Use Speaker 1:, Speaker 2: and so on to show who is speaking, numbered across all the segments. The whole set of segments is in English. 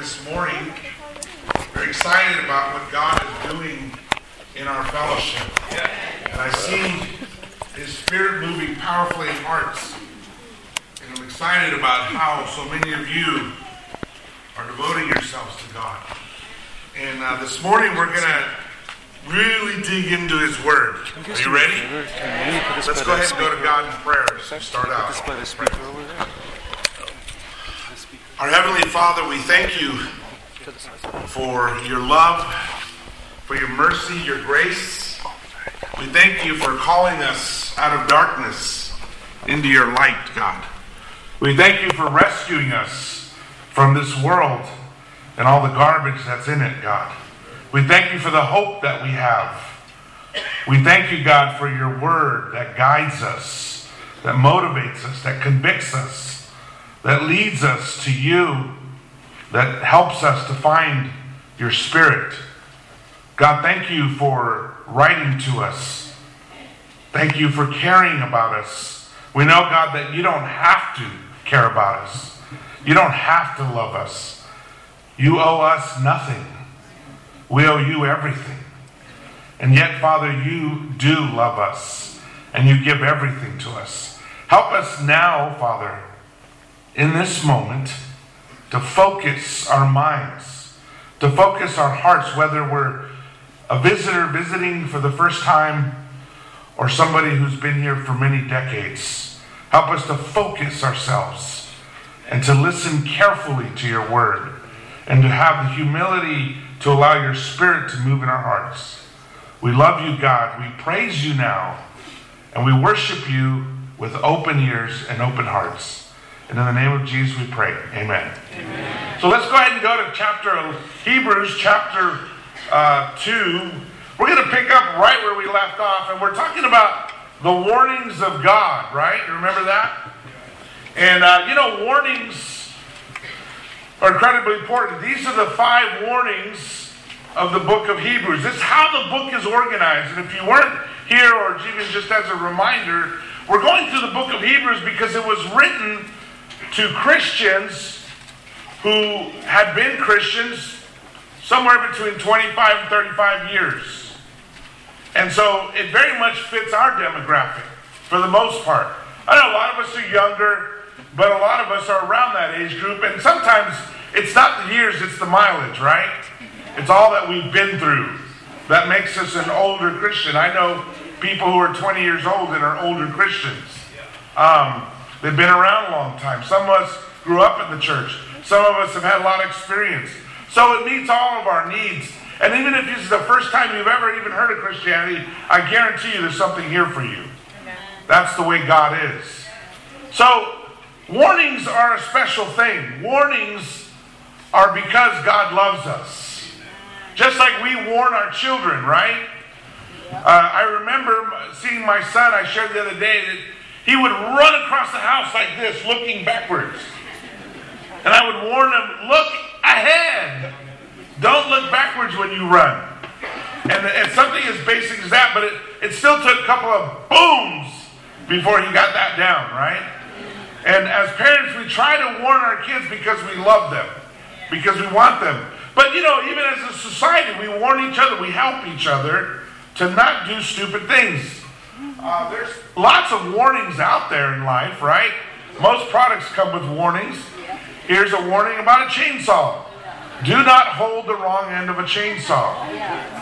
Speaker 1: this morning. Very excited about what God is doing in our fellowship. And I see His Spirit moving powerfully in hearts. And I'm excited about how so many of you are devoting yourselves to God. And uh, this morning we're going to really dig into His Word. Are you ready? Let's go ahead and go to God in prayer start out. Our Heavenly Father, we thank you for your love, for your mercy, your grace. We thank you for calling us out of darkness into your light, God. We thank you for rescuing us from this world and all the garbage that's in it, God. We thank you for the hope that we have. We thank you, God, for your word that guides us, that motivates us, that convicts us, that leads us to you, that helps us to find your spirit. God, thank you for writing to us. Thank you for caring about us. We know, God, that you don't have to care about us. You don't have to love us. You owe us nothing. We owe you everything. And yet, Father, you do love us and you give everything to us. Help us now, Father, in this moment, to focus our minds, to focus our hearts, whether we're a visitor visiting for the first time or somebody who's been here for many decades. Help us to focus ourselves and to listen carefully to your word and to have the humility to allow your spirit to move in our hearts. We love you, God. We praise you now. And we worship you with open ears and open hearts. And in the name of Jesus we pray. Amen. Amen. So let's go ahead and go to chapter Hebrews chapter uh, 2. We're going to pick up right where we left off. And we're talking about the warnings of God, right? You remember that? And, uh, you know, warnings are incredibly important. These are the five warnings of the book of Hebrews. This is how the book is organized. And if you weren't here, or even just as a reminder, we're going through the book of Hebrews because it was written to Christians who had been Christians somewhere between 25 and 35 years. And so it very much fits our demographic for the most part. I know a lot of us are younger, but a lot of us are around that age group, and sometimes it's not the years, it's the mileage, right? It's all that we've been through that makes us an older Christian. I know people who are 20 years old and are older Christians. Um, they've been around a long time. Some of us grew up in the church. Some of us have had a lot of experience. So it meets all of our needs. And even if this is the first time you've ever even heard of Christianity, I guarantee you there's something here for you. That's the way God is. So Warnings are a special thing. Warnings are because God loves us. Just like we warn our children, right? Uh, I remember seeing my son, I shared the other day, that he would run across the house like this, looking backwards. And I would warn him, look ahead. Don't look backwards when you run. And, and something as basic as that, but it, it still took a couple of booms before he got that down, right? And as parents, we try to warn our kids because we love them, because we want them. But you know, even as a society, we warn each other, we help each other to not do stupid things. Uh, there's lots of warnings out there in life, right? Most products come with warnings. Here's a warning about a chainsaw. Do not hold the wrong end of a chainsaw,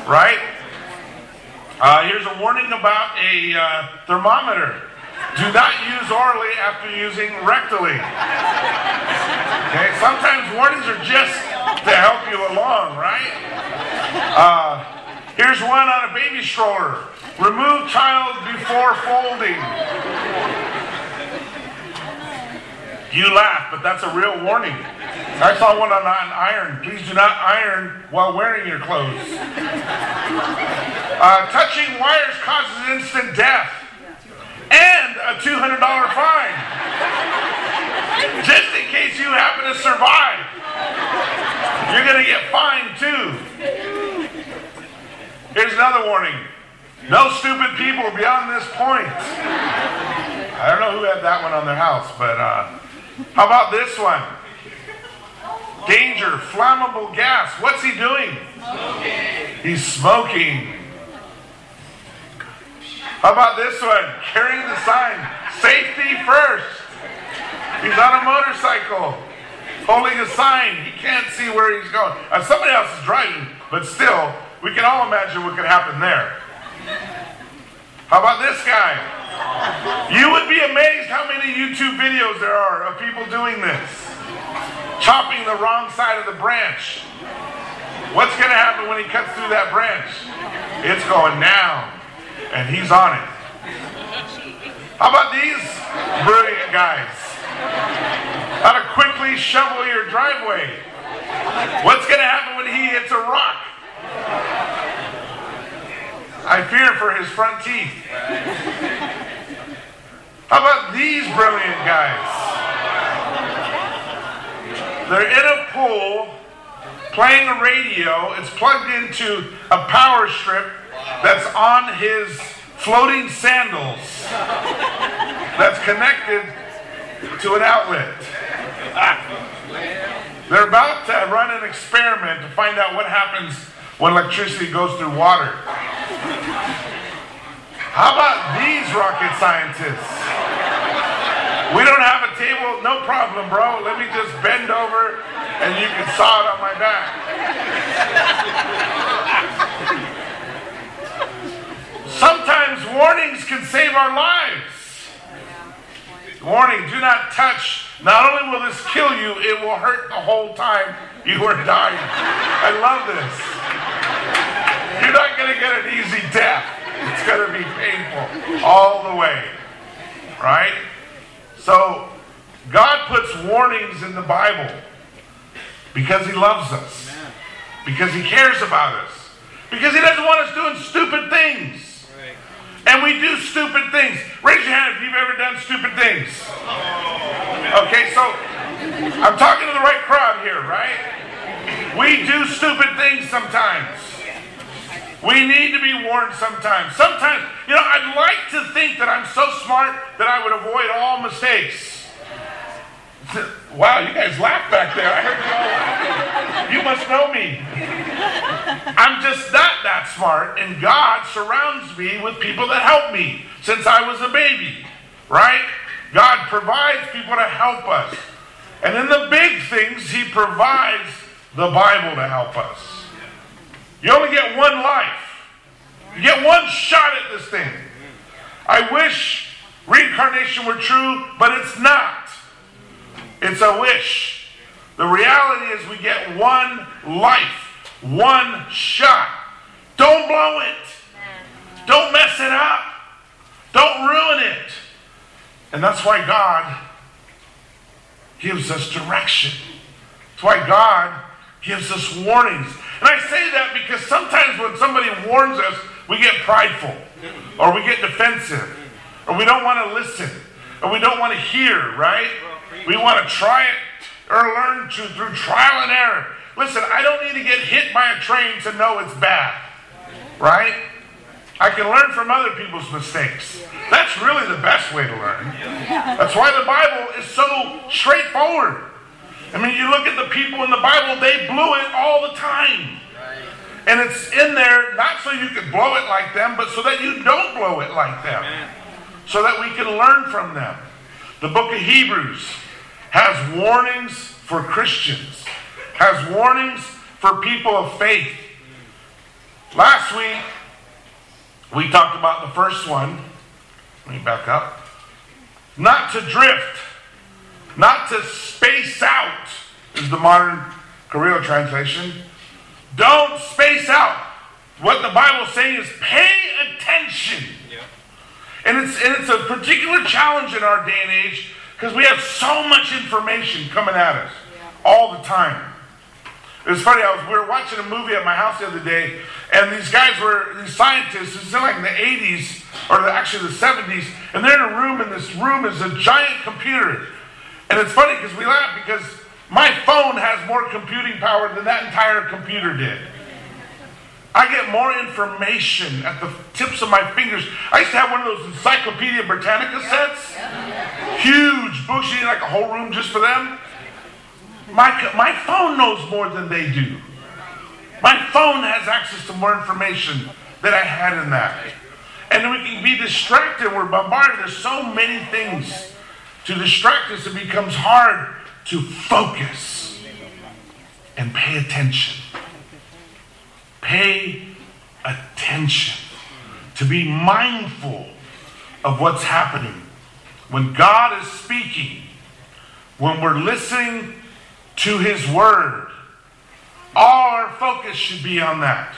Speaker 1: right? Uh, here's a warning about a uh, thermometer. Do not use orally after using rectally. Okay, sometimes warnings are just to help you along, right? Uh, here's one on a baby stroller. Remove child before folding. You laugh, but that's a real warning. I saw one on iron. Please do not iron while wearing your clothes. Uh, touching wires causes instant death and a $200 fine. Just in case you happen to survive. You're going to get fined too. Here's another warning. No stupid people beyond this point. I don't know who had that one on their house, but uh, how about this one? danger, flammable gas. What's he doing? Smoking. He's smoking. How about this one? Carrying the sign, safety first. He's on a motorcycle, holding a sign. He can't see where he's going. Uh, somebody else is driving, but still, we can all imagine what could happen there. How about this guy? You would be amazed how many YouTube videos there are of people doing this. Chopping the wrong side of the branch. What's going to happen when he cuts through that branch? It's going down. And he's on it. How about these brilliant guys? How to quickly shovel your driveway. What's going to happen when he hits a rock? I fear for his front teeth. How about these brilliant guys? They're in a pool playing a radio. It's plugged into a power strip that's on his floating sandals that's connected to an outlet. They're about to run an experiment to find out what happens when electricity goes through water. How about these rocket scientists? We don't have a table, no problem, bro. Let me just bend over and you can saw it on my back. Sometimes warnings can save our lives. Warning, do not touch. Not only will this kill you, it will hurt the whole time you are dying. I love this. You're not going to get an easy death. It's going to be painful all the way. Right? So, God puts warnings in the Bible because He loves us, because He cares about us, because He doesn't want us doing stupid things. And we do stupid things. Raise your hand if you've ever done stupid things. Okay, so I'm talking to the right crowd here, right? We do stupid things sometimes. We need to be warned sometimes. Sometimes, you know, I'd like to think that I'm so smart that I would avoid all mistakes. Wow, you guys laughed back there. I heard you all laughing. You must know me. I'm just not that smart, and God surrounds me with people that help me since I was a baby, right? God provides people to help us. And in the big things, He provides the Bible to help us. You only get one life, you get one shot at this thing. I wish reincarnation were true, but it's not. It's a wish. The reality is we get one life, one shot. Don't blow it. Don't mess it up. Don't ruin it. And that's why God gives us direction. That's why God gives us warnings. And I say that because sometimes when somebody warns us, we get prideful, or we get defensive, or we don't want to listen, or we don't want to hear, right? We want to try it or learn to through trial and error. Listen, I don't need to get hit by a train to know it's bad. Right? I can learn from other people's mistakes. That's really the best way to learn. That's why the Bible is so straightforward. I mean, you look at the people in the Bible, they blew it all the time. And it's in there not so you can blow it like them, but so that you don't blow it like them. So that we can learn from them. The book of Hebrews has warnings for Christians, has warnings for people of faith. Last week, we talked about the first one. Let me back up. Not to drift, not to space out, is the modern Korean translation. Don't space out. What the Bible's saying is pay attention. Yeah. And it's, and it's a particular challenge in our day and age because we have so much information coming at us yeah. all the time. It was funny, I was, we were watching a movie at my house the other day, and these guys were, these scientists, it's in like in the 80s, or actually the 70s, and they're in a room, and this room is a giant computer. And it's funny because we laugh because my phone has more computing power than that entire computer did. I get more information at the tips of my fingers. I used to have one of those Encyclopedia Britannica sets. Huge books, you need like a whole room just for them. My, my phone knows more than they do. My phone has access to more information than I had in that. And we can be distracted. We're bombarded. There's so many things to distract us, it becomes hard to focus and pay attention. Pay attention. To be mindful of what's happening. When God is speaking, when we're listening to His Word, all our focus should be on that.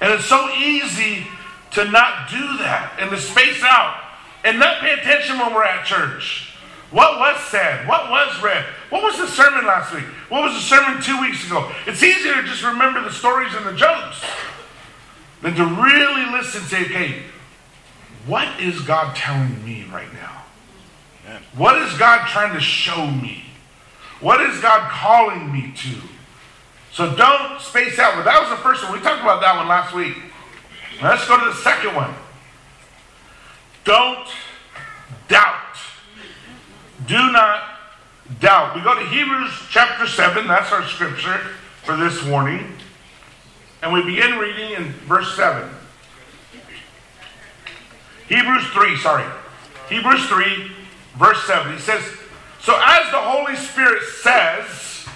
Speaker 1: And it's so easy to not do that and to space out and not pay attention when we're at church. What was said? What was read? What was the sermon last week? What was the sermon two weeks ago? It's easier to just remember the stories and the jokes than to really listen and say, okay, what is God telling me right now? What is God trying to show me? What is God calling me to? So don't space out. But that was the first one. We talked about that one last week. Now let's go to the second one. Don't doubt. Do not doubt. We go to Hebrews chapter 7. That's our scripture for this morning. And we begin reading in verse 7. Hebrews 3, sorry. Hebrews 3, verse 7. He says, So as the Holy Spirit says,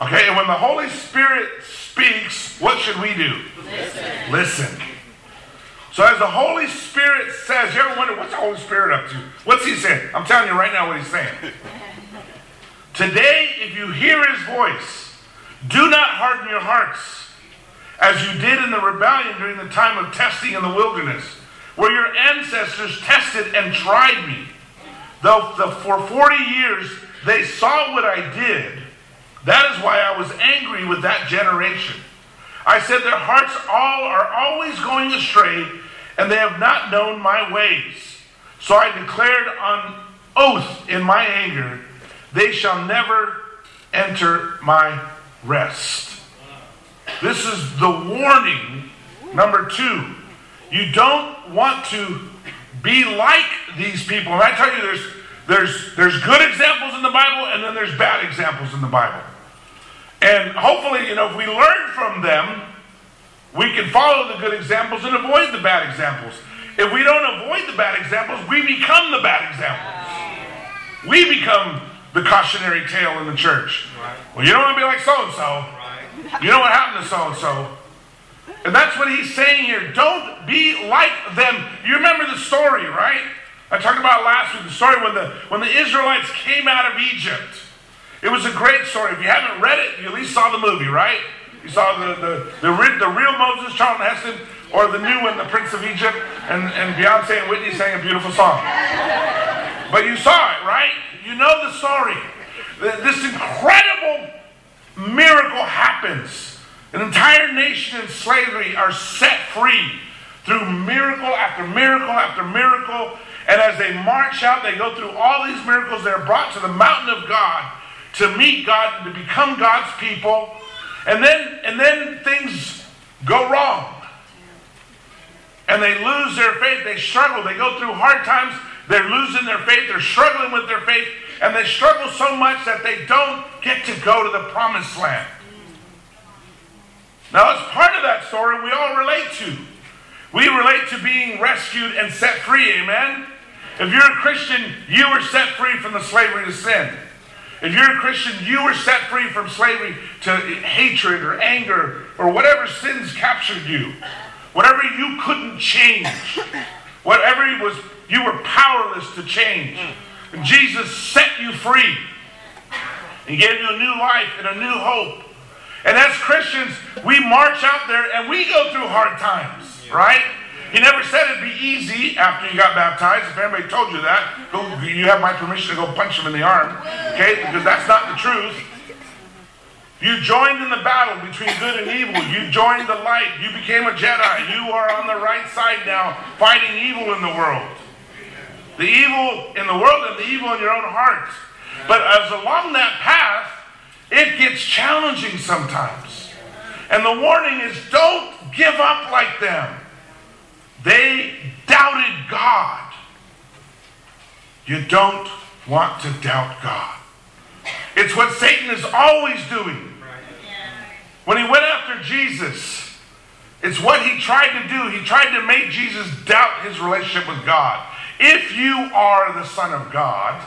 Speaker 1: Okay, and when the Holy Spirit speaks, what should we do?
Speaker 2: Listen.
Speaker 1: Listen. So as the Holy Spirit says, you ever wonder what's the Holy Spirit up to? What's he saying? I'm telling you right now what he's saying. Today, if you hear his voice, do not harden your hearts as you did in the rebellion during the time of testing in the wilderness, where your ancestors tested and tried me. Though the, for 40 years they saw what I did, that is why I was angry with that generation. I said, Their hearts all are always going astray, and they have not known my ways. So I declared on oath in my anger, They shall never enter my rest. This is the warning. Number two, you don't want to be like these people. And I tell you, there's there's there's good examples in the Bible, and then there's bad examples in the Bible. And hopefully, you know, if we learn from them, we can follow the good examples and avoid the bad examples. If we don't avoid the bad examples, we become the bad examples. We become the cautionary tale in the church. Well, you don't want to be like so and so. You know what happened to so and so. And that's what he's saying here. Don't be like them. You remember the story, right? I talked about last week the story when the when the Israelites came out of Egypt. It was a great story. If you haven't read it, you at least saw the movie, right? You saw the, the, the, the real Moses, Charlton Heston, or the new one, The Prince of Egypt, and, and Beyonce and Whitney sang a beautiful song. But you saw it, right? You know the story. This incredible miracle happens. An entire nation in slavery are set free through miracle after miracle after miracle. And as they march out, they go through all these miracles. They're brought to the mountain of God to meet God and to become God's people. And then and then things go wrong. And they lose their faith, they struggle, they go through hard times, they're losing their faith, they're struggling with their faith, and they struggle so much that they don't get to go to the promised land. Now, as part of that story, we all relate to. We relate to being rescued and set free, amen? If you're a Christian, you were set free from the slavery to sin. If you're a Christian, you were set free from slavery to hatred or anger or whatever sins captured you. Whatever you couldn't change. Whatever was you were powerless to change. And Jesus set you free. He gave you a new life and a new hope. And as Christians, we march out there and we go through hard times, right? He never said it'd be easy after you got baptized. If anybody told you that, go, you have my permission to go punch him in the arm. Okay? Because that's not the truth. You joined in the battle between good and evil. You joined the light. You became a Jedi. You are on the right side now, fighting evil in the world. The evil in the world and the evil in your own heart. But as along that path, it gets challenging sometimes. And the warning is don't give up like them. They doubted God. You don't want to doubt God. It's what Satan is always doing. When he went after Jesus, it's what he tried to do. He tried to make Jesus doubt his relationship with God. If you are the Son of God,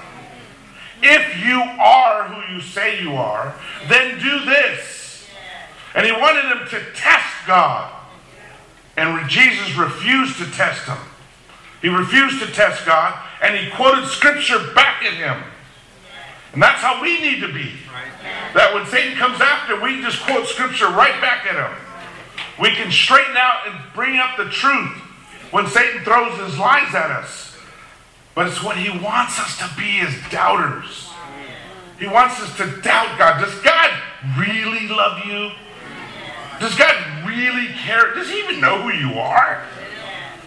Speaker 1: if you are who you say you are, then do this. And he wanted him to test God. And Jesus refused to test him. He refused to test God, and he quoted scripture back at him. And that's how we need to be. That when Satan comes after, we just quote scripture right back at him. We can straighten out and bring up the truth when Satan throws his lies at us. But it's what he wants us to be as doubters. He wants us to doubt God. Does God really love you? Does God really care? Does he even know who you are?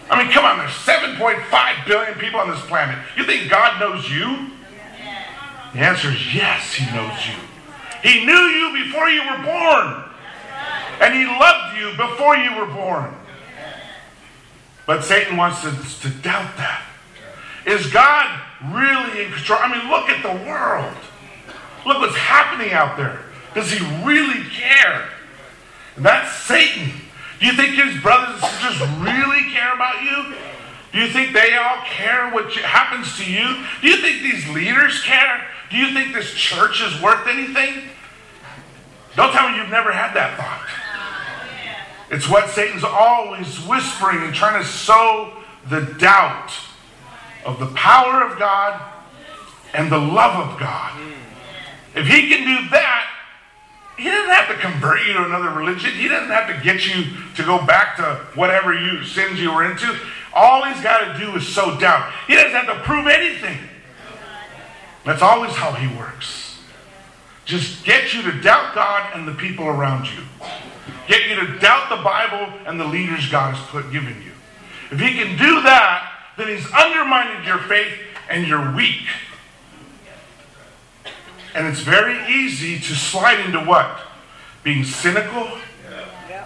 Speaker 1: I mean, come on, there's 7.5 billion people on this planet. You think God knows you? The answer is yes, he knows you. He knew you before you were born. And he loved you before you were born. But Satan wants us to doubt that. Is God really in control? I mean, look at the world. Look what's happening out there. Does he really care? And that's Satan. Do you think his brothers and sisters really care about you? Do you think they all care what happens to you? Do you think these leaders care? Do you think this church is worth anything? Don't tell me you've never had that thought. It's what Satan's always whispering and trying to sow the doubt of the power of God and the love of God. If he can do that, he doesn't have to convert you to another religion. He doesn't have to get you to go back to whatever you sins you were into. All he's got to do is sow doubt. He doesn't have to prove anything. That's always how he works. Just get you to doubt God and the people around you. Get you to doubt the Bible and the leaders God has put given you. If he can do that, then he's undermining your faith and you're weak. And it's very easy to slide into what? Being cynical,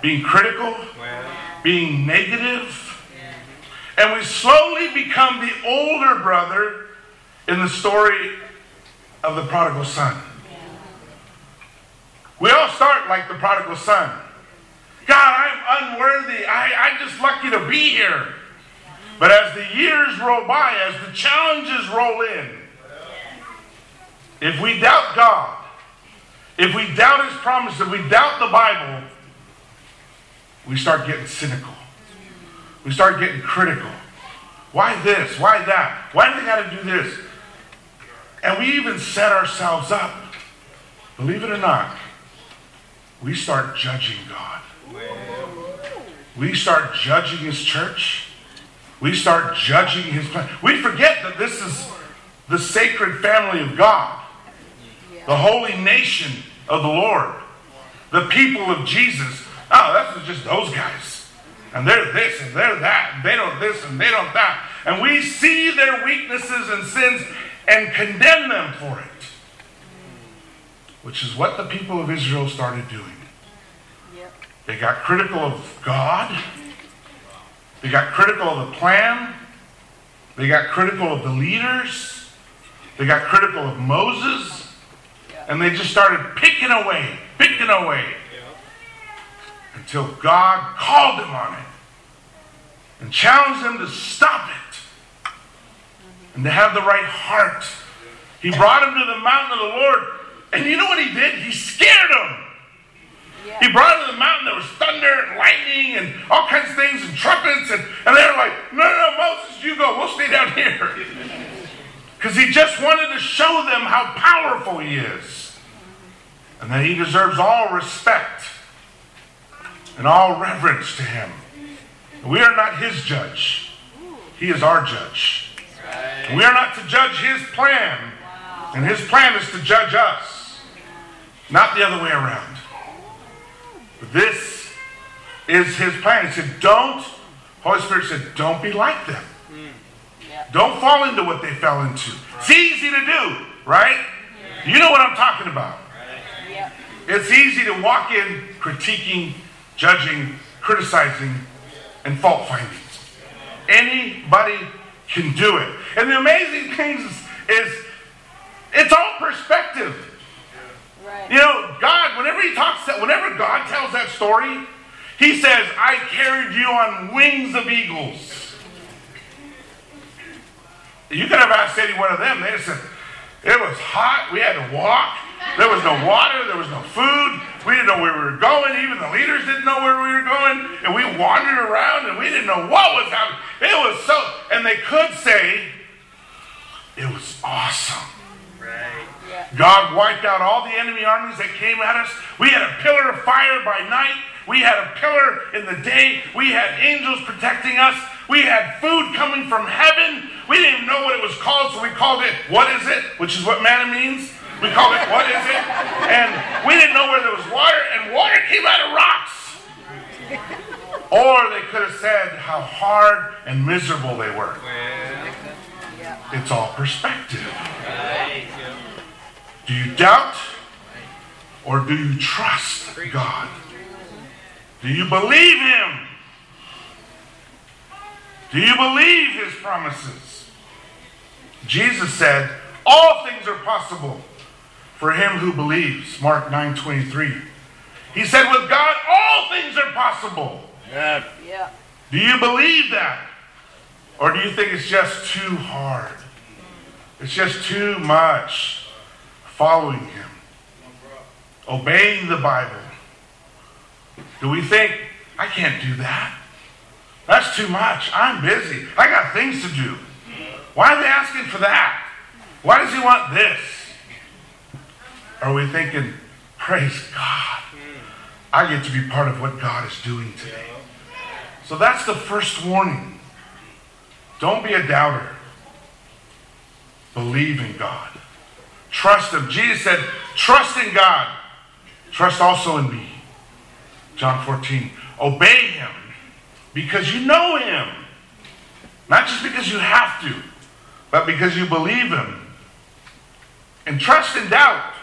Speaker 1: being critical, being negative. And we slowly become the older brother in the story of the prodigal son. We all start like the prodigal son. God, I'm unworthy. I, I'm just lucky to be here. But as the years roll by, as the challenges roll in, if we doubt God, if we doubt His promise, if we doubt the Bible, we start getting cynical. We start getting critical. Why this? Why that? Why do they got to do this? And we even set ourselves up. Believe it or not, we start judging God. We start judging His church. We start judging His plan. We forget that this is the sacred family of God, the holy nation of the Lord, the people of Jesus. Oh, that's just those guys. And they're this and they're that. And they don't this and they don't that. And we see their weaknesses and sins and condemn them for it. Which is what the people of Israel started doing. They got critical of God. They got critical of the plan. They got critical of the leaders. They got critical of Moses. And they just started picking away, picking away. Until God called them on it and challenged them to stop it mm-hmm. and to have the right heart. He brought him to the mountain of the Lord. And you know what he did? He scared him. Yeah. He brought him to the mountain. There was thunder and lightning and all kinds of things and trumpets. And, and they were like, no, no, no, Moses, you go. We'll stay down here. Because he just wanted to show them how powerful he is. And that he deserves all respect and all reverence to him. We are not his judge. He is our judge. We are not to judge his plan, and his plan is to judge us, not the other way around. But this is his plan. He said, Don't, Holy Spirit said, Don't be like them. Don't fall into what they fell into. It's easy to do, right? You know what I'm talking about. It's easy to walk in critiquing, judging, criticizing, and fault finding. Anybody can do it. And the amazing thing is, is it's all perspective. Right. You know, God, whenever he talks, whenever God tells that story, he says, I carried you on wings of eagles. You could have asked any one of them. They said, it was hot. We had to walk. There was no water. There was no food. We didn't know where we were going. Even the leaders didn't know where we were going. And we wandered around and we didn't know what was happening. It was so, and they could say, it was awesome. Right. God wiped out all the enemy armies that came at us. We had a pillar of fire by night. We had a pillar in the day. We had angels protecting us. We had food coming from heaven. We didn't even know what it was called, so we called it, what is it? Which is what manna means. We called it, what is it? And we didn't know where there was water, and water came out of rocks. Or they could have said how hard and miserable they were. It's all perspective. Do you doubt or do you trust God? Do you believe Him? Do you believe His promises? Jesus said, All things are possible for him who believes. Mark 9 23. He said, With God, all things are possible. Yeah. yeah. Do you believe that? Or do you think it's just too hard? It's just too much following Him, obeying the Bible. Do we think, I can't do that? That's too much. I'm busy. I got things to do. Why are they asking for that? Why does he want this? Are we thinking, praise God, I get to be part of what God is doing today? So that's the first warning. Don't be a doubter. Believe in God. Trust Him. Jesus said, trust in God. Trust also in me. John 14. Obey because you know Him. Not just because you have to, but because you believe Him. And trust and doubt.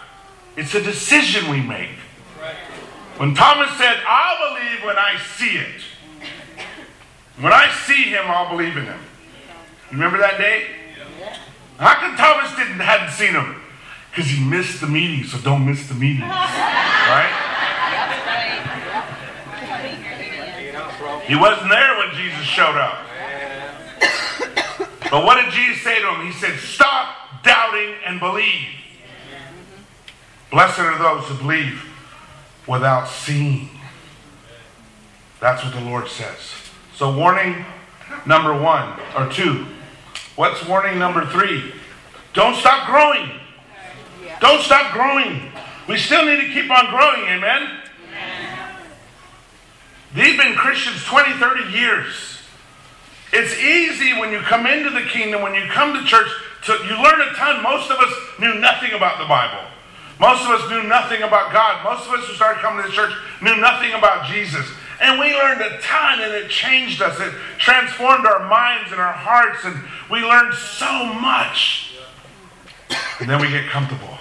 Speaker 1: It's a decision we make. When Thomas said, I'll believe when I see it. When I see him, I'll believe in him. Remember that day? How come Thomas didn't hadn't seen him? Because he missed the meeting, so don't miss the meeting. right? He wasn't there when Jesus showed up. But what did Jesus say to him? He said, Stop doubting and believe. Blessed are those who believe without seeing. That's what the Lord says. So, warning number one or two. What's warning number three? Don't stop growing. Don't stop growing. We still need to keep on growing, amen? These have been Christians 20, 30 years. It's easy when you come into the kingdom, when you come to church, to, you learn a ton. Most of us knew nothing about the Bible. Most of us knew nothing about God. Most of us who started coming to the church knew nothing about Jesus. And we learned a ton and it changed us. It transformed our minds and our hearts and we learned so much. And then we get comfortable.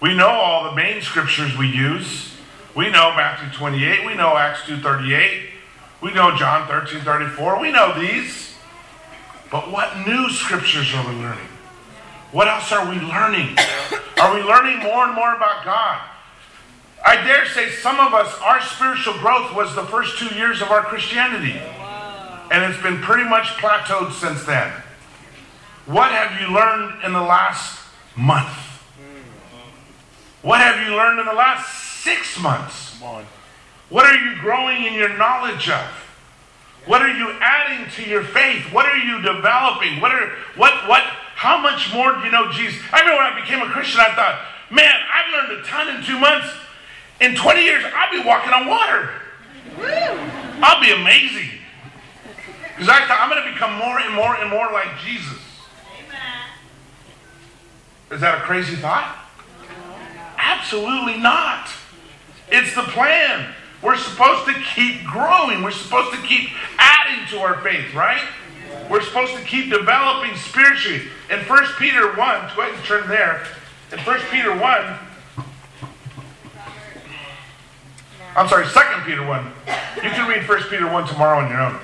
Speaker 1: We know all the main scriptures we use. We know Matthew 28. We know Acts 2.38. We know John 13.34. We know these. But what new scriptures are we learning? What else are we learning? Are we learning more and more about God? I dare say some of us, our spiritual growth was the first two years of our Christianity. And it's been pretty much plateaued since then. What have you learned in the last month? What have you learned in the last six months? What are you growing in your knowledge of? What are you adding to your faith? What are you developing? What are what what how much more do you know Jesus? I remember when I became a Christian, I thought, man, I've learned a ton in two months. In 20 years, I'll be walking on water. I'll be amazing. Because I thought I'm going to become more and more and more like Jesus. Is that a crazy thought? Absolutely not. It's the plan. We're supposed to keep growing. We're supposed to keep adding to our faith, right? We're supposed to keep developing spiritually. In 1 Peter 1, go ahead and turn there. In 1 Peter 1, I'm sorry, 2 Peter 1. You can read 1 Peter 1 tomorrow on your own.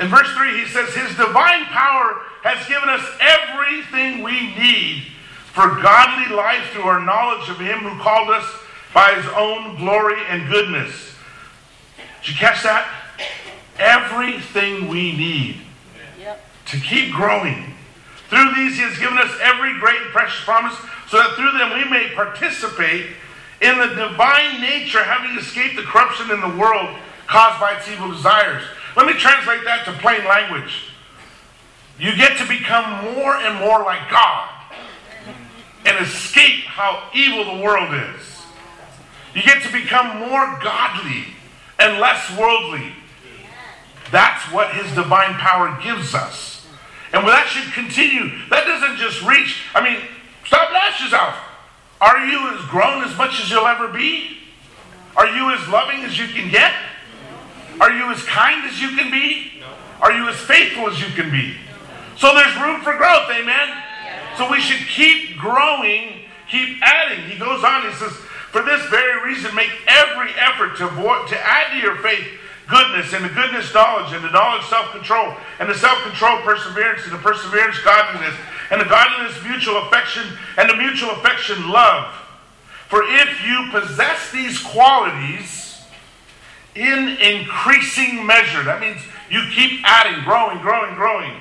Speaker 1: In verse 3, he says, His divine power has given us everything we need for godly life through our knowledge of Him who called us by His own glory and goodness. Did you catch that? Everything we need yep. to keep growing. Through these, He has given us every great and precious promise, so that through them we may participate in the divine nature, having escaped the corruption in the world caused by its evil desires. Let me translate that to plain language. You get to become more and more like God and escape how evil the world is. You get to become more godly and less worldly. That's what His divine power gives us. And that should continue. That doesn't just reach, I mean, stop lashes out. Are you as grown as much as you'll ever be? Are you as loving as you can get? Are you as kind as you can be? Are you as faithful as you can be? So there's room for growth, amen? So we should keep growing, keep adding. He goes on, he says, for this very reason, make every effort to, avoid, to add to your faith goodness, and the goodness knowledge, and the knowledge self-control, and the self-control perseverance, and the perseverance godliness, and the godliness mutual affection, and the mutual affection love. For if you possess these qualities in increasing measure, that means you keep adding, growing, growing, growing,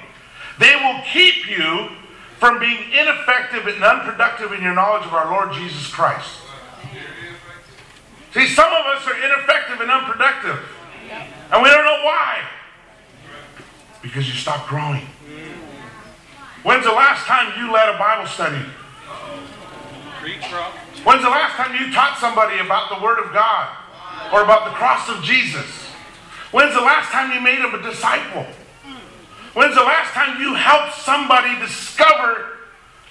Speaker 1: they will keep you from being ineffective and unproductive in your knowledge of our Lord Jesus Christ. See, some of us are ineffective and unproductive. And we don't know why. Because you stopped growing. When's the last time you led a Bible study? When's the last time you taught somebody about the Word of God or about the cross of Jesus? When's the last time you made them a disciple? When's the last time you helped somebody discover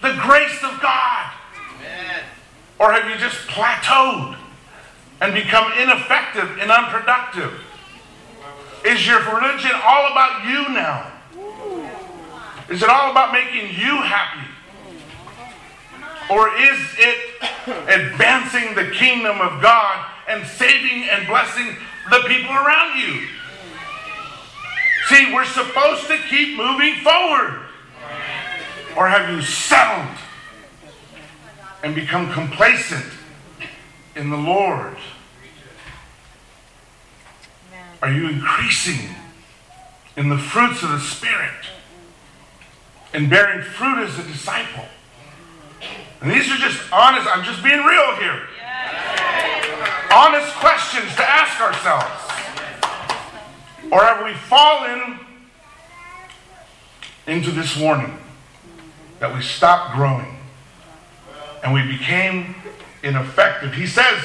Speaker 1: the grace of God? Amen. Or have you just plateaued and become ineffective and unproductive? Is your religion all about you now? Is it all about making you happy? Or is it advancing the kingdom of God and saving and blessing the people around you? See, we're supposed to keep moving forward. Or have you settled and become complacent in the Lord? Are you increasing in the fruits of the Spirit and bearing fruit as a disciple? And these are just honest, I'm just being real here. Honest questions to ask ourselves. Or have we fallen into this warning that we stopped growing and we became ineffective? He says,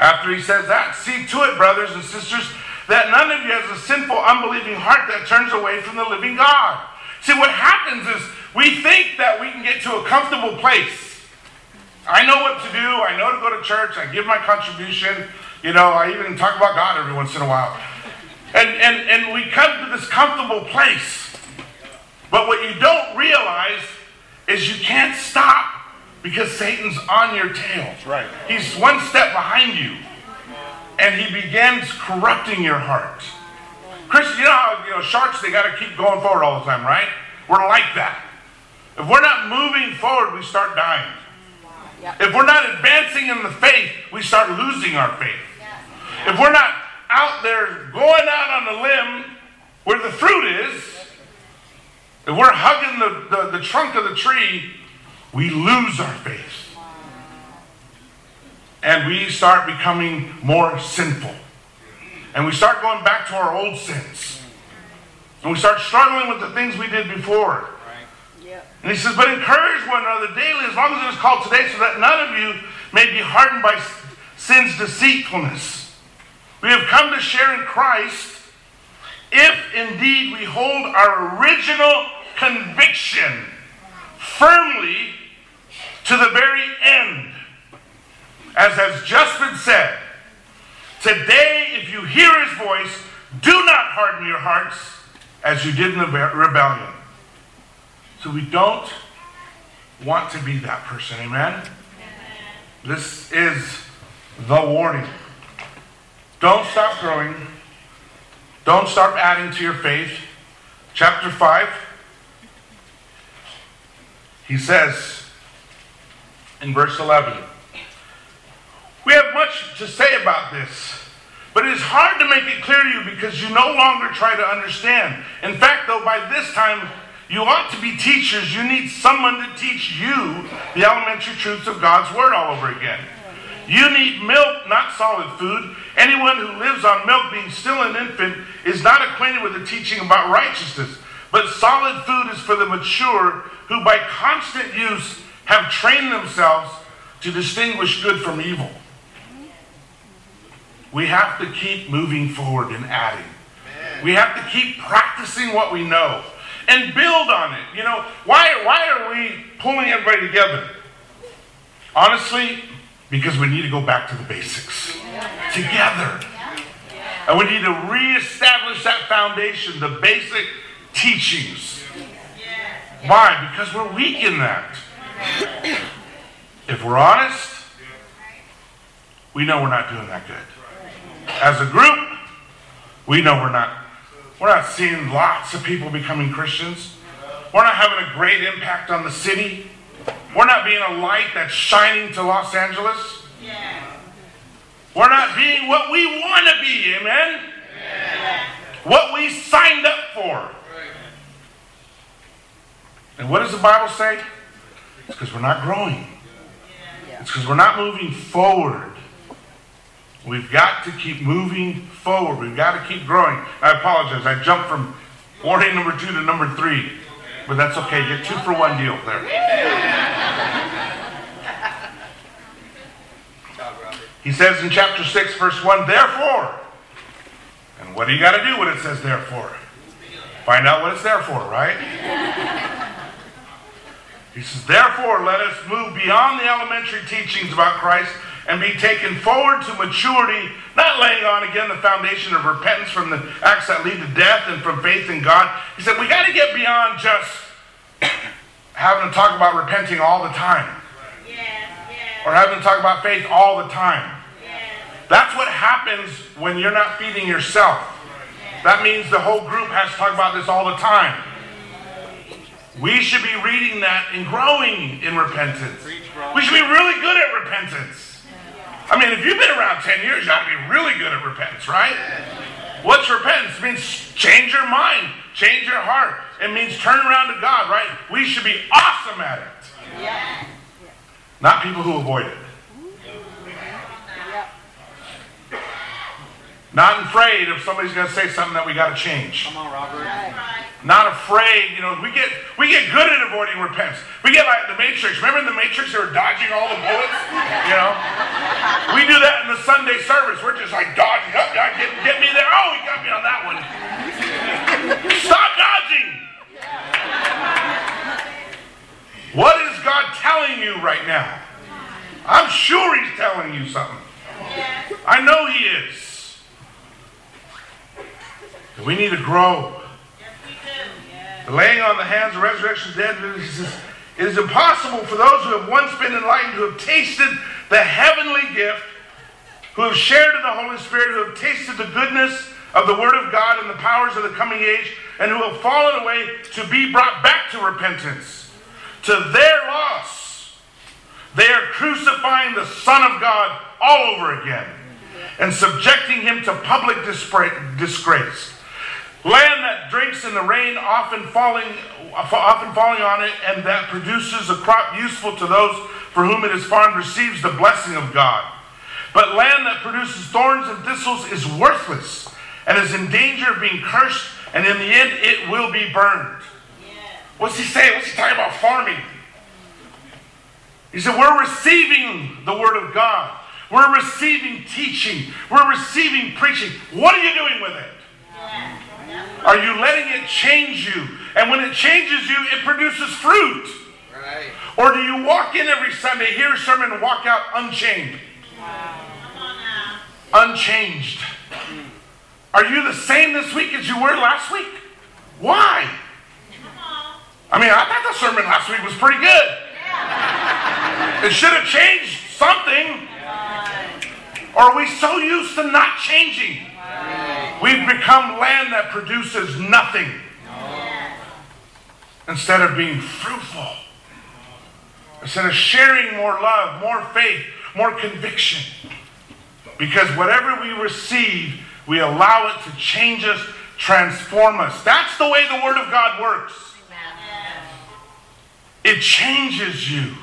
Speaker 1: after he says that, see to it, brothers and sisters, that none of you has a sinful, unbelieving heart that turns away from the living God. See, what happens is we think that we can get to a comfortable place. I know what to do. I know to go to church. I give my contribution. You know, I even talk about God every once in a while. And, and, and we come to this comfortable place. But what you don't realize is you can't stop because Satan's on your tail.
Speaker 2: right.
Speaker 1: He's one step behind you. And he begins corrupting your heart. Christian, you know how you know sharks they gotta keep going forward all the time, right? We're like that. If we're not moving forward, we start dying. If we're not advancing in the faith, we start losing our faith. If we're not out there going out on the limb where the fruit is, if we're hugging the, the, the trunk of the tree, we lose our faith. And we start becoming more sinful. And we start going back to our old sins. And we start struggling with the things we did before. And he says, But encourage one another daily as long as it is called today, so that none of you may be hardened by sin's deceitfulness. We have come to share in Christ if indeed we hold our original conviction firmly to the very end. As has just been said, today, if you hear his voice, do not harden your hearts as you did in the rebellion. So we don't want to be that person, amen? This is the warning. Don't stop growing. Don't stop adding to your faith. chapter 5, he says in verse 11, We have much to say about this, but it is hard to make it clear to you because you no longer try to understand. In fact, though, by this time, you ought to be teachers. You need someone to teach you the elementary truths of God's Word all over again. You need milk, not solid food. Anyone who lives on milk, being still an infant, is not acquainted with the teaching about righteousness. But solid food is for the mature, who by constant use have trained themselves to distinguish good from evil. We have to keep moving forward and adding. We have to keep practicing what we know and build on it. You know, why, why are we pulling everybody together? Honestly, because we need to go back to the basics together. And we need to reestablish that foundation, the basic teachings. Why? Because we're weak in that. If we're honest, we know we're not doing that good. As a group, we know we're not we're not seeing lots of people becoming Christians. We're not having a great impact on the city. We're not being a light that's shining to Los Angeles. Yeah. We're not being what we want to be, amen? Yeah. What we signed up for. And what does the Bible say? It's because we're not growing. It's because we're not moving forward. We've got to keep moving forward. We've got to keep growing. I apologize. I jumped from warning number two to number three. But that's okay. Get two for one deal there. He says in chapter 6, verse 1, therefore. And what do you got to do when it says therefore? Find out what it's there for, right? He says, therefore, let us move beyond the elementary teachings about Christ and be taken forward to maturity, not laying on again the foundation of repentance from the acts that lead to death and from faith in God. He said, we got to get beyond just having to talk about repenting all the time. Or having to talk about faith all the time. That's what happens when you're not feeding yourself. That means the whole group has to talk about this all the time. We should be reading that and growing in repentance. We should be really good at repentance. I mean, if you've been around 10 years, you ought to be really good at repentance, right? What's repentance? It means change your mind, change your heart. It means turn around to God, right? We should be awesome at it. Not people who avoid it. Not afraid if somebody's going to say something that we got to change.
Speaker 2: Come on, Robert.
Speaker 1: Not afraid, you know. We get we get good at avoiding repentance. We get like the Matrix. Remember in the Matrix, they were dodging all the bullets. You know, we do that in the Sunday service. We're just like dodging up, oh, God, get get me there. Oh, he got me on that one. Stop dodging. What is God telling you right now? I'm sure He's telling you something. I know He is. We need to grow. The laying on the hands of resurrection of dead it is impossible for those who have once been enlightened, who have tasted the heavenly gift, who have shared in the Holy Spirit, who have tasted the goodness of the Word of God and the powers of the coming age, and who have fallen away to be brought back to repentance. To their loss, they are crucifying the Son of God all over again and subjecting him to public disgrace. Land that drinks in the rain, often falling, often falling on it, and that produces a crop useful to those for whom it is farmed, receives the blessing of God. But land that produces thorns and thistles is worthless and is in danger of being cursed, and in the end it will be burned. What's he saying? What's he talking about farming? He said, We're receiving the word of God. We're receiving teaching. We're receiving preaching. What are you doing with it? Are you letting it change you? And when it changes you, it produces fruit. Right. Or do you walk in every Sunday, hear a sermon, and walk out unchanged? Wow. Unchanged. Are you the same this week as you were last week? Why? I mean, I thought the sermon last week was pretty good. It should have changed something. Or are we so used to not changing? We've become land that produces nothing. instead of being fruitful. Instead of sharing more love, more faith, more conviction. Because whatever we receive, we allow it to change us, transform us. That's the way the Word of God works. It changes you.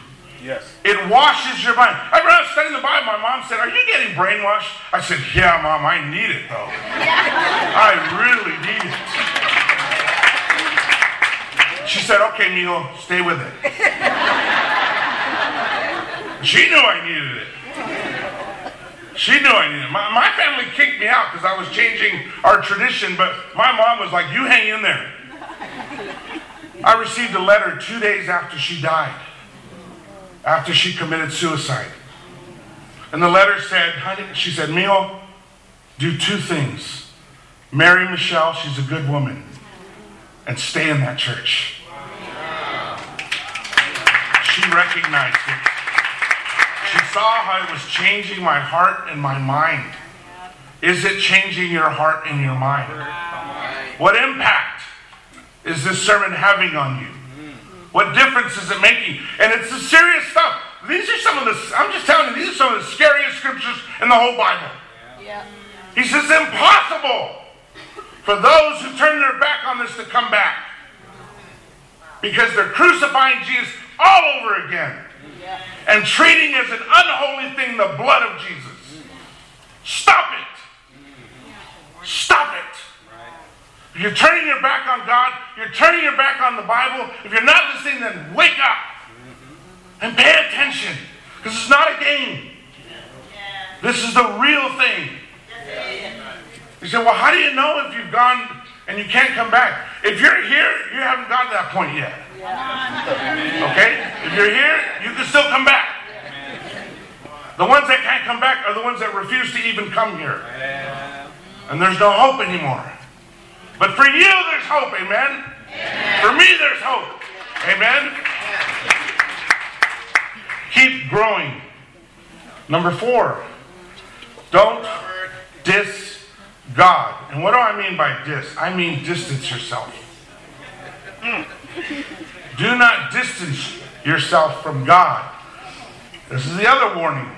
Speaker 2: Yes.
Speaker 1: It washes your mind. I remember studying the Bible. My mom said, Are you getting brainwashed? I said, Yeah, mom, I need it though. I really need it. She said, Okay, Milo, stay with it. She knew I needed it. She knew I needed it. My, my family kicked me out because I was changing our tradition, but my mom was like, You hang in there. I received a letter two days after she died after she committed suicide. And the letter said, honey, she said, Mio, do two things. Marry Michelle, she's a good woman, and stay in that church. She recognized it. She saw how it was changing my heart and my mind. Is it changing your heart and your mind? What impact is this sermon having on you? What difference is it making? And it's the serious stuff. These are some of the, I'm just telling you, these are some of the scariest scriptures in the whole Bible. Yeah. He says, impossible for those who turn their back on this to come back. Because they're crucifying Jesus all over again. Yeah. And treating as an unholy thing the blood of Jesus. Stop it. Stop it. If you're turning your back on God, you're turning your back on the Bible. If you're not listening, then wake up and pay attention. Because it's not a game. This is the real thing. You say, well, how do you know if you've gone and you can't come back? If you're here, you haven't gotten to that point yet. Okay? If you're here, you can still come back. The ones that can't come back are the ones that refuse to even come here. And there's no hope anymore. But for you, there's hope. Amen. Amen. For me, there's hope. Amen. Keep growing. Number four, don't dis God. And what do I mean by dis? I mean distance yourself. Hmm. Do not distance yourself from God. This is the other warning.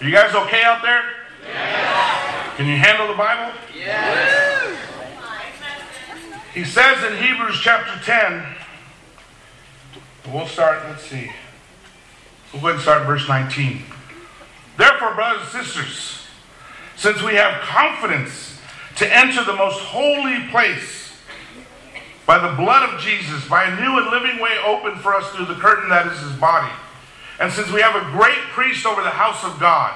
Speaker 1: Are you guys okay out there? Yes. Can you handle the Bible? Yes. He says in Hebrews chapter 10, we'll start, let's see. We'll go ahead and start verse 19. Therefore, brothers and sisters, since we have confidence to enter the most holy place by the blood of Jesus, by a new and living way opened for us through the curtain that is his body, and since we have a great priest over the house of God,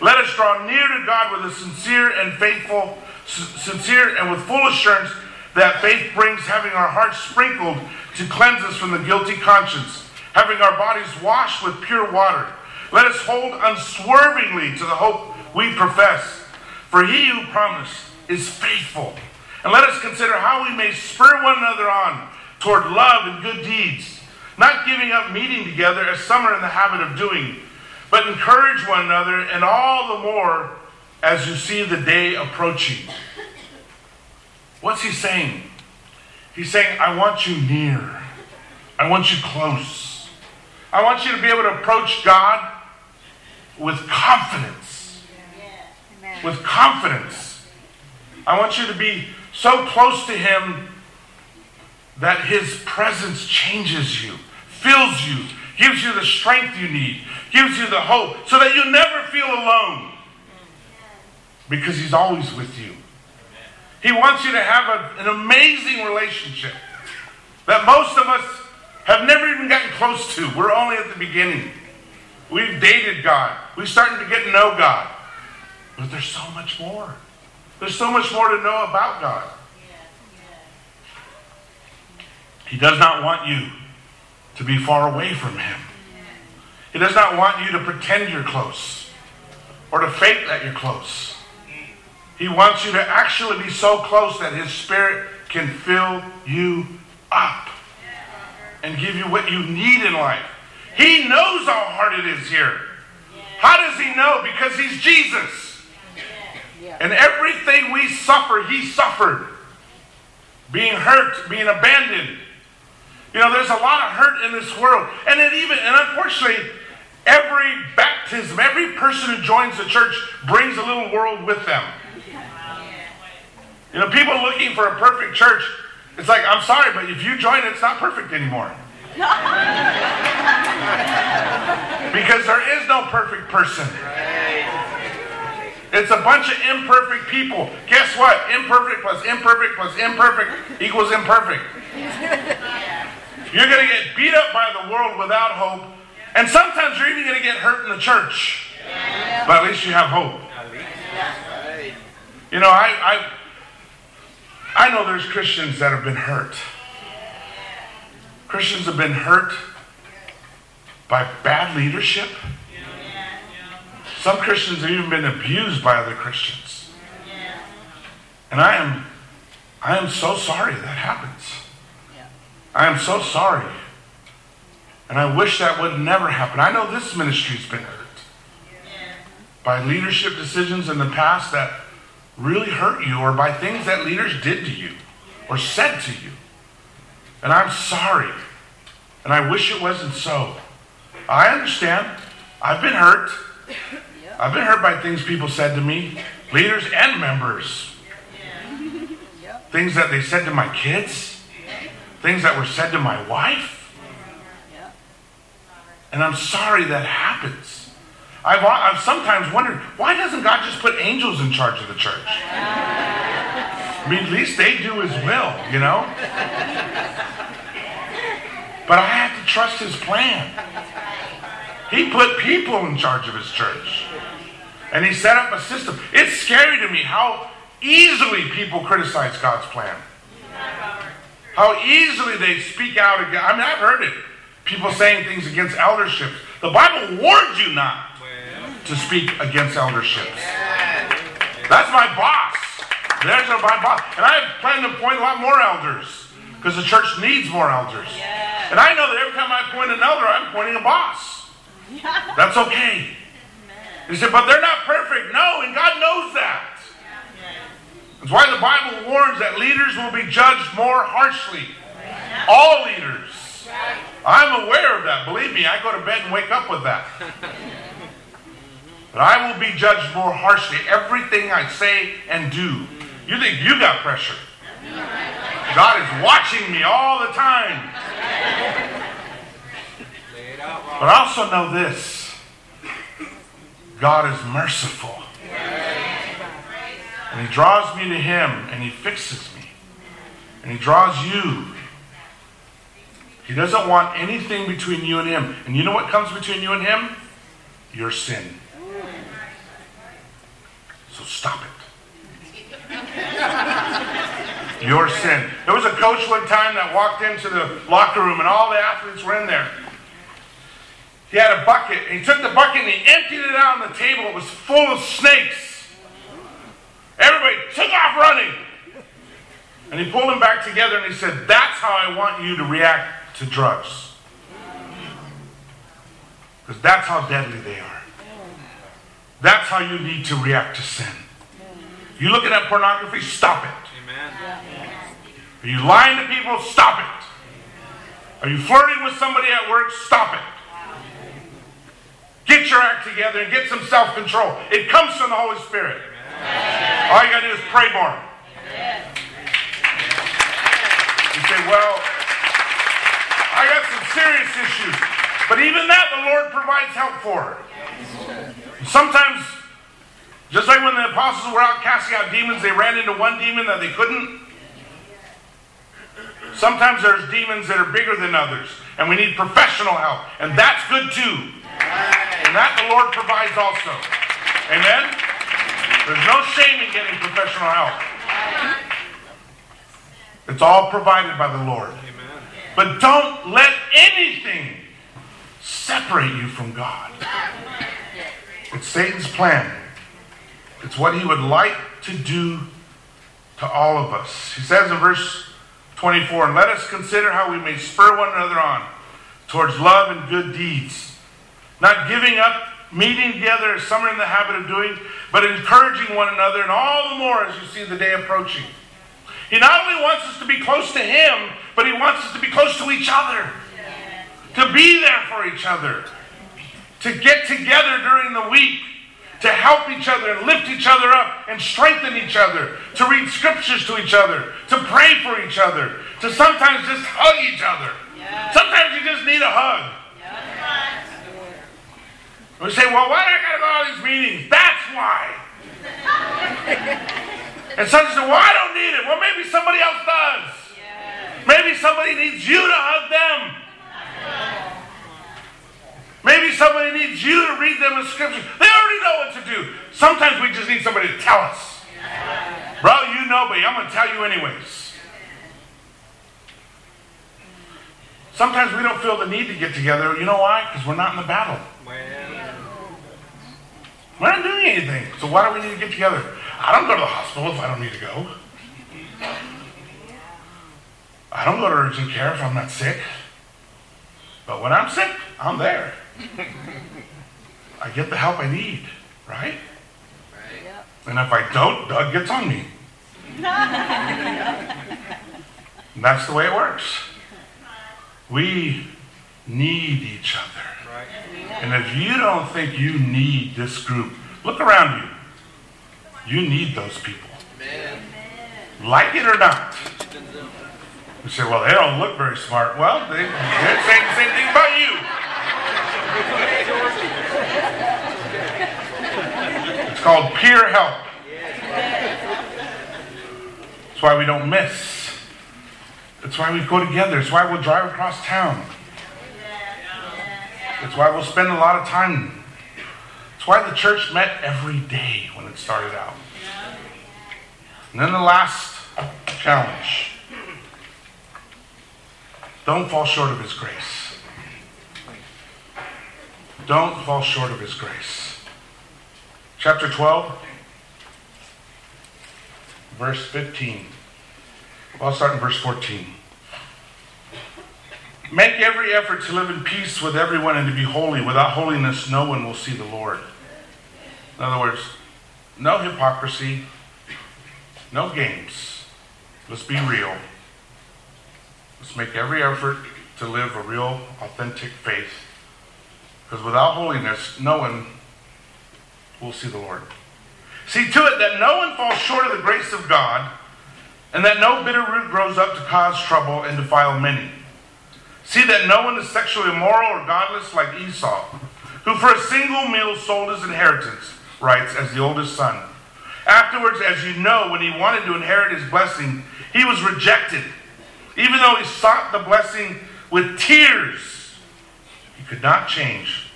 Speaker 1: let us draw near to God with a sincere and faithful, sincere and with full assurance that faith brings having our hearts sprinkled to cleanse us from the guilty conscience, having our bodies washed with pure water. Let us hold unswervingly to the hope we profess. For he who promised is faithful. And let us consider how we may spur one another on toward love and good deeds, not giving up meeting together as some are in the habit of doing, but encourage one another, and all the more as you see the day approaching. What's he saying? He's saying, I want you near. I want you close. I want you to be able to approach God with confidence. With confidence. I want you to be so close to Him that His presence changes you, fills you, gives you the strength you need, gives you the hope, so that you never feel alone. Because He's always with you. He wants you to have a, an amazing relationship that most of us have never even gotten close to. We're only at the beginning. We've dated God. We're starting to get to know God. But there's so much more. There's so much more to know about God. He does not want you to be far away from Him. He does not want you to pretend you're close or to fake that you're close. He wants you to actually be so close that His Spirit can fill you up and give you what you need in life. He knows how hard it is here. How does He know? Because He's Jesus. And everything we suffer, He suffered. Being hurt, being abandoned, You know, there's a lot of hurt in this world. And it even, and unfortunately, every baptism, every person who joins the church brings a little world with them. You know, people looking for a perfect church, it's like, I'm sorry, but if you join it's not perfect anymore. because there is no perfect person. It's a bunch of imperfect people. Guess what? Imperfect plus imperfect plus imperfect equals imperfect. You're going to get beat up by the world without hope. And sometimes you're even going to get hurt in the church. But at least you have hope. You know, I, I, I know there's Christians that have been hurt. Christians have been hurt by bad leadership. Some Christians have even been abused by other Christians. And I am I am so sorry that happens. I am so sorry. And I wish that would never happen. I know this ministry's been hurt by leadership decisions in the past that really hurt you or by things that leaders did to you or said to you. And I'm sorry. And I wish it wasn't so. I understand. I've been hurt. I've been hurt by things people said to me, leaders and members. Things that they said to my kids, things that were said to my wife. And I'm sorry that happens. I've, I've sometimes wondered why doesn't God just put angels in charge of the church? I mean, at least they do His will, you know? But I have to trust His plan. He put people in charge of His church. And He set up a system. It's scary to me how easily people criticize God's plan. How easily they speak out against. I mean, I've heard it. People saying things against elderships. The Bible warns you not to speak against elderships. That's my boss. There's my boss. And I plan to appoint a lot more elders because the church needs more elders. And I know that every time I appoint an elder, I'm appointing a boss. That's okay. He said, but they're not perfect. No, and God knows that. That's why the Bible warns that leaders will be judged more harshly. All leaders. I'm aware of that. Believe me, I go to bed and wake up with that. But I will be judged more harshly. Everything I say and do. You think you got pressure. God is watching me all the time. But I also know this God is merciful. And He draws me to Him and He fixes me. And He draws you. He doesn't want anything between you and Him. And you know what comes between you and Him? Your sin. So stop it. Your sin. There was a coach one time that walked into the locker room and all the athletes were in there. He had a bucket. He took the bucket and he emptied it out on the table. It was full of snakes. Everybody took off running. And he pulled them back together and he said, That's how I want you to react to drugs. Because that's how deadly they are. That's how you need to react to sin. You looking at pornography? Stop it. Amen. Are you lying to people? Stop it. Are you flirting with somebody at work? Stop it. Get your act together and get some self control. It comes from the Holy Spirit. Amen. All you got to do is pray more. Amen. You say, well, I got some serious issues. But even that, the Lord provides help for. Sometimes, just like when the apostles were out casting out demons, they ran into one demon that they couldn't. Sometimes there's demons that are bigger than others, and we need professional help, and that's good too. And that the Lord provides also. Amen? There's no shame in getting professional help. It's all provided by the Lord. But don't let anything separate you from God. It's Satan's plan. It's what he would like to do to all of us. He says in verse 24, and let us consider how we may spur one another on towards love and good deeds, not giving up meeting together as some are in the habit of doing, but encouraging one another, and all the more as you see the day approaching. He not only wants us to be close to Him, but but He wants us to be close to each other, to be there for each other, to get together during the week, to help each other and lift each other up and strengthen each other, to read scriptures to each other, to pray for each other, to sometimes just hug each other. Sometimes you just need a hug. We say, well, why do I got to go to all these meetings? That's why. and some say, well, I don't need it. Well, maybe somebody else does. Maybe somebody needs you to hug them. Maybe somebody needs you to read them a scripture. They already know what to do. Sometimes we just need somebody to tell us. Bro, you know, but I'm going to tell you anyways. Sometimes we don't feel the need to get together. You know why? Because we're not in the battle. We're not doing anything. So why do we need to get together? I don't go to the hospital if I don't need to go. I don't go to urgent care if I'm not sick. But when I'm sick, I'm there. I get the help I need, right? And if I don't, Doug gets on me. and that's the way it works. We need each other. And if you don't think you need this group, look around you. You need those people. Like it or not. You say, well, they don't look very smart. Well, they, they're saying the same thing about you. It's called peer help. That's why we don't miss. That's why we go together. It's why we'll drive across town. It's why we'll spend a lot of time. It's why the church met every day when it started out. And then the last challenge don't fall short of His grace. Don't fall short of His grace. Chapter 12, verse 15. Well, I'll start in verse 14. Make every effort to live in peace with everyone and to be holy. Without holiness, no one will see the Lord. In other words, no hypocrisy, no games. Let's be real. Let's make every effort to live a real, authentic faith. Because without holiness, no one will see the Lord. See to it that no one falls short of the grace of God, and that no bitter root grows up to cause trouble and defile many. See that no one is sexually immoral or godless like Esau, who for a single meal sold his inheritance, rights, as the oldest son. Afterwards, as you know, when he wanted to inherit his blessing, he was rejected. Even though he sought the blessing with tears, could not change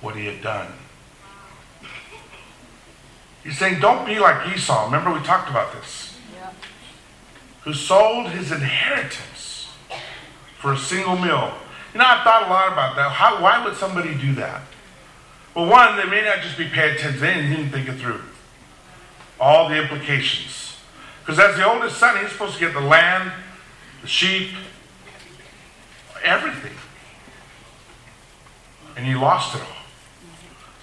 Speaker 1: what he had done. He's saying, don't be like Esau. Remember, we talked about this. Yeah. Who sold his inheritance for a single meal. You know, I've thought a lot about that. How, why would somebody do that? Well, one, they may not just be paying attention, they didn't think it through. All the implications. Because as the oldest son, he's supposed to get the land, the sheep, everything. And he lost it all.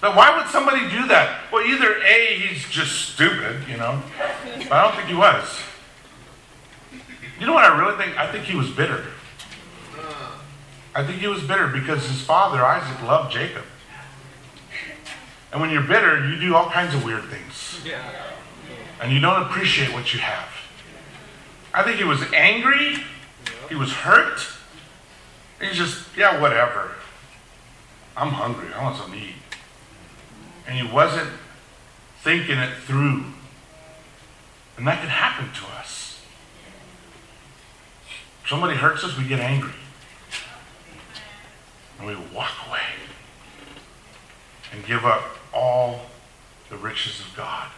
Speaker 1: Now, why would somebody do that? Well, either A, he's just stupid, you know, but I don't think he was. You know what I really think? I think he was bitter. I think he was bitter because his father, Isaac, loved Jacob. And when you're bitter, you do all kinds of weird things. And you don't appreciate what you have. I think he was angry. He was hurt. He's just, yeah, whatever. I'm hungry. I want something to eat. And he wasn't thinking it through. And that can happen to us. Somebody hurts us, we get angry. And we walk away and give up all the riches of God,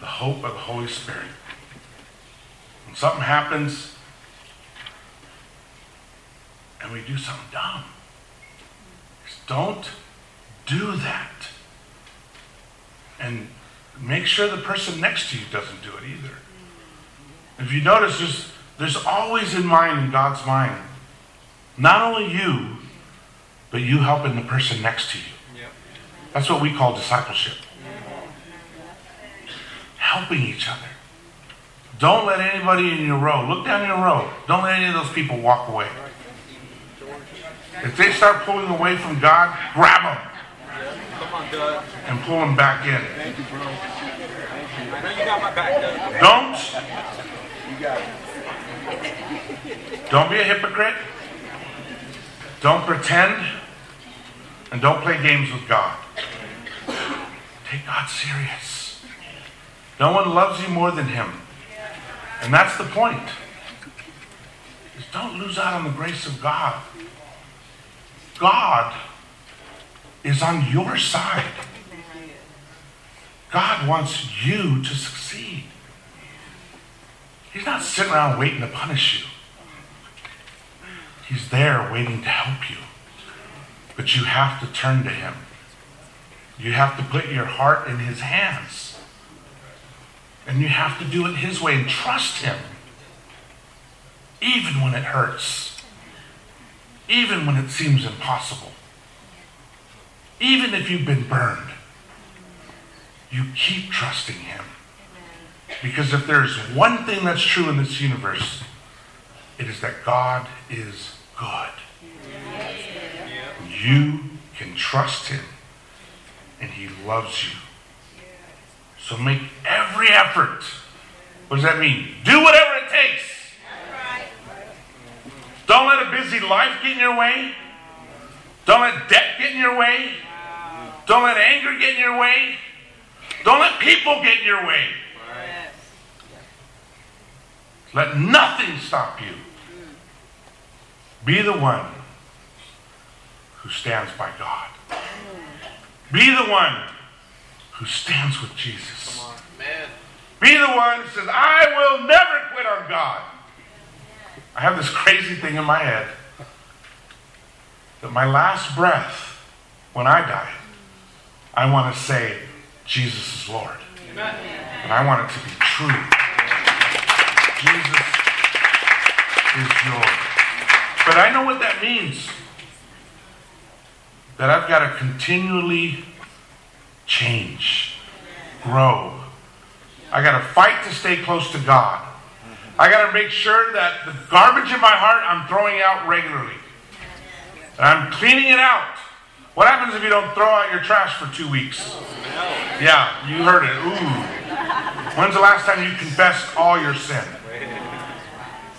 Speaker 1: the hope of the Holy Spirit. When something happens and we do something dumb, don't do that. And make sure the person next to you doesn't do it either. If you notice, there's, there's always in mind, in God's mind, not only you, but you helping the person next to you. Yep. That's what we call discipleship. Helping each other, Don't let anybody in your row, look down your row. Don't let any of those people walk away. If they start pulling away from God, grab them and pull them back in. Don't. Don't be a hypocrite. Don't pretend. And don't play games with God. Take God serious. No one loves you more than Him. And that's the point. Is don't lose out on the grace of God. God is on your side. God wants you to succeed. He's not sitting around waiting to punish you. He's there waiting to help you. But you have to turn to Him. You have to put your heart in His hands. And you have to do it His way and trust Him. Even when it hurts. Even when it seems impossible. Even if you've been burned. You keep trusting Him. Because if there's one thing that's true in this universe, it is that God is good. You can trust Him, and He loves you. So make every effort. What does that mean? Do whatever it takes. Don't let a busy life get in your way. Don't let debt get in your way. Don't let anger get in your way. Don't let people get in your way. Let nothing stop you. Be the one who stands by God. Be the one who stands with Jesus. Be the one who says, I will never quit on God. I have this crazy thing in my head that my last breath, when I die, I want to say, Jesus is Lord. Amen. And I want it to be true. Jesus is Lord. But I know what that means. That I've got to continually change, grow. I got to fight to stay close to God. I got to make sure that the garbage in my heart I'm throwing out regularly. And I'm cleaning it out. What happens if you don't throw out your trash for two weeks? Yeah, you heard it. Ooh. When's the last time you confessed all your sin?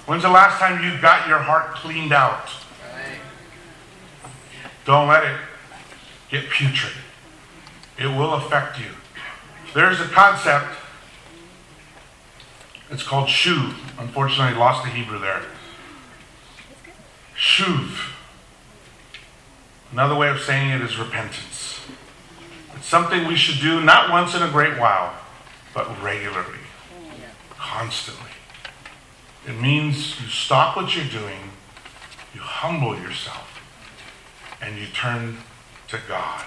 Speaker 1: When's the last time you got your heart cleaned out? Don't let it get putrid. It will affect you. There's a concept. It's called shuv. Unfortunately, lost the Hebrew there. Shuv. Another way of saying it is repentance. It's something we should do not once in a great while, but regularly, constantly. It means you stop what you're doing, you humble yourself, and you turn to God.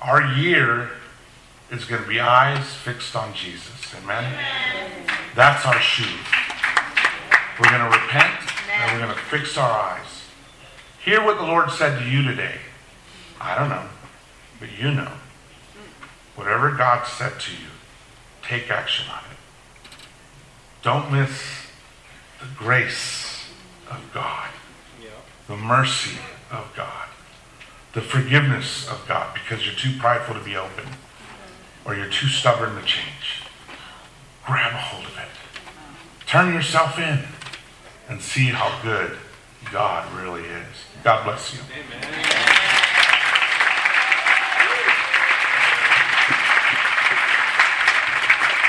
Speaker 1: Our year is going to be eyes fixed on Jesus. Amen? That's our shuv. We're going to repent and we're going to fix our eyes. Hear what the Lord said to you today. I don't know, but you know. Whatever God said to you, take action on it. Don't miss the grace of God, the mercy of God, the forgiveness of God because you're too prideful to be open or you're too stubborn to change. Grab a hold of it. Turn yourself in and see how good God really is. God bless you. Amen.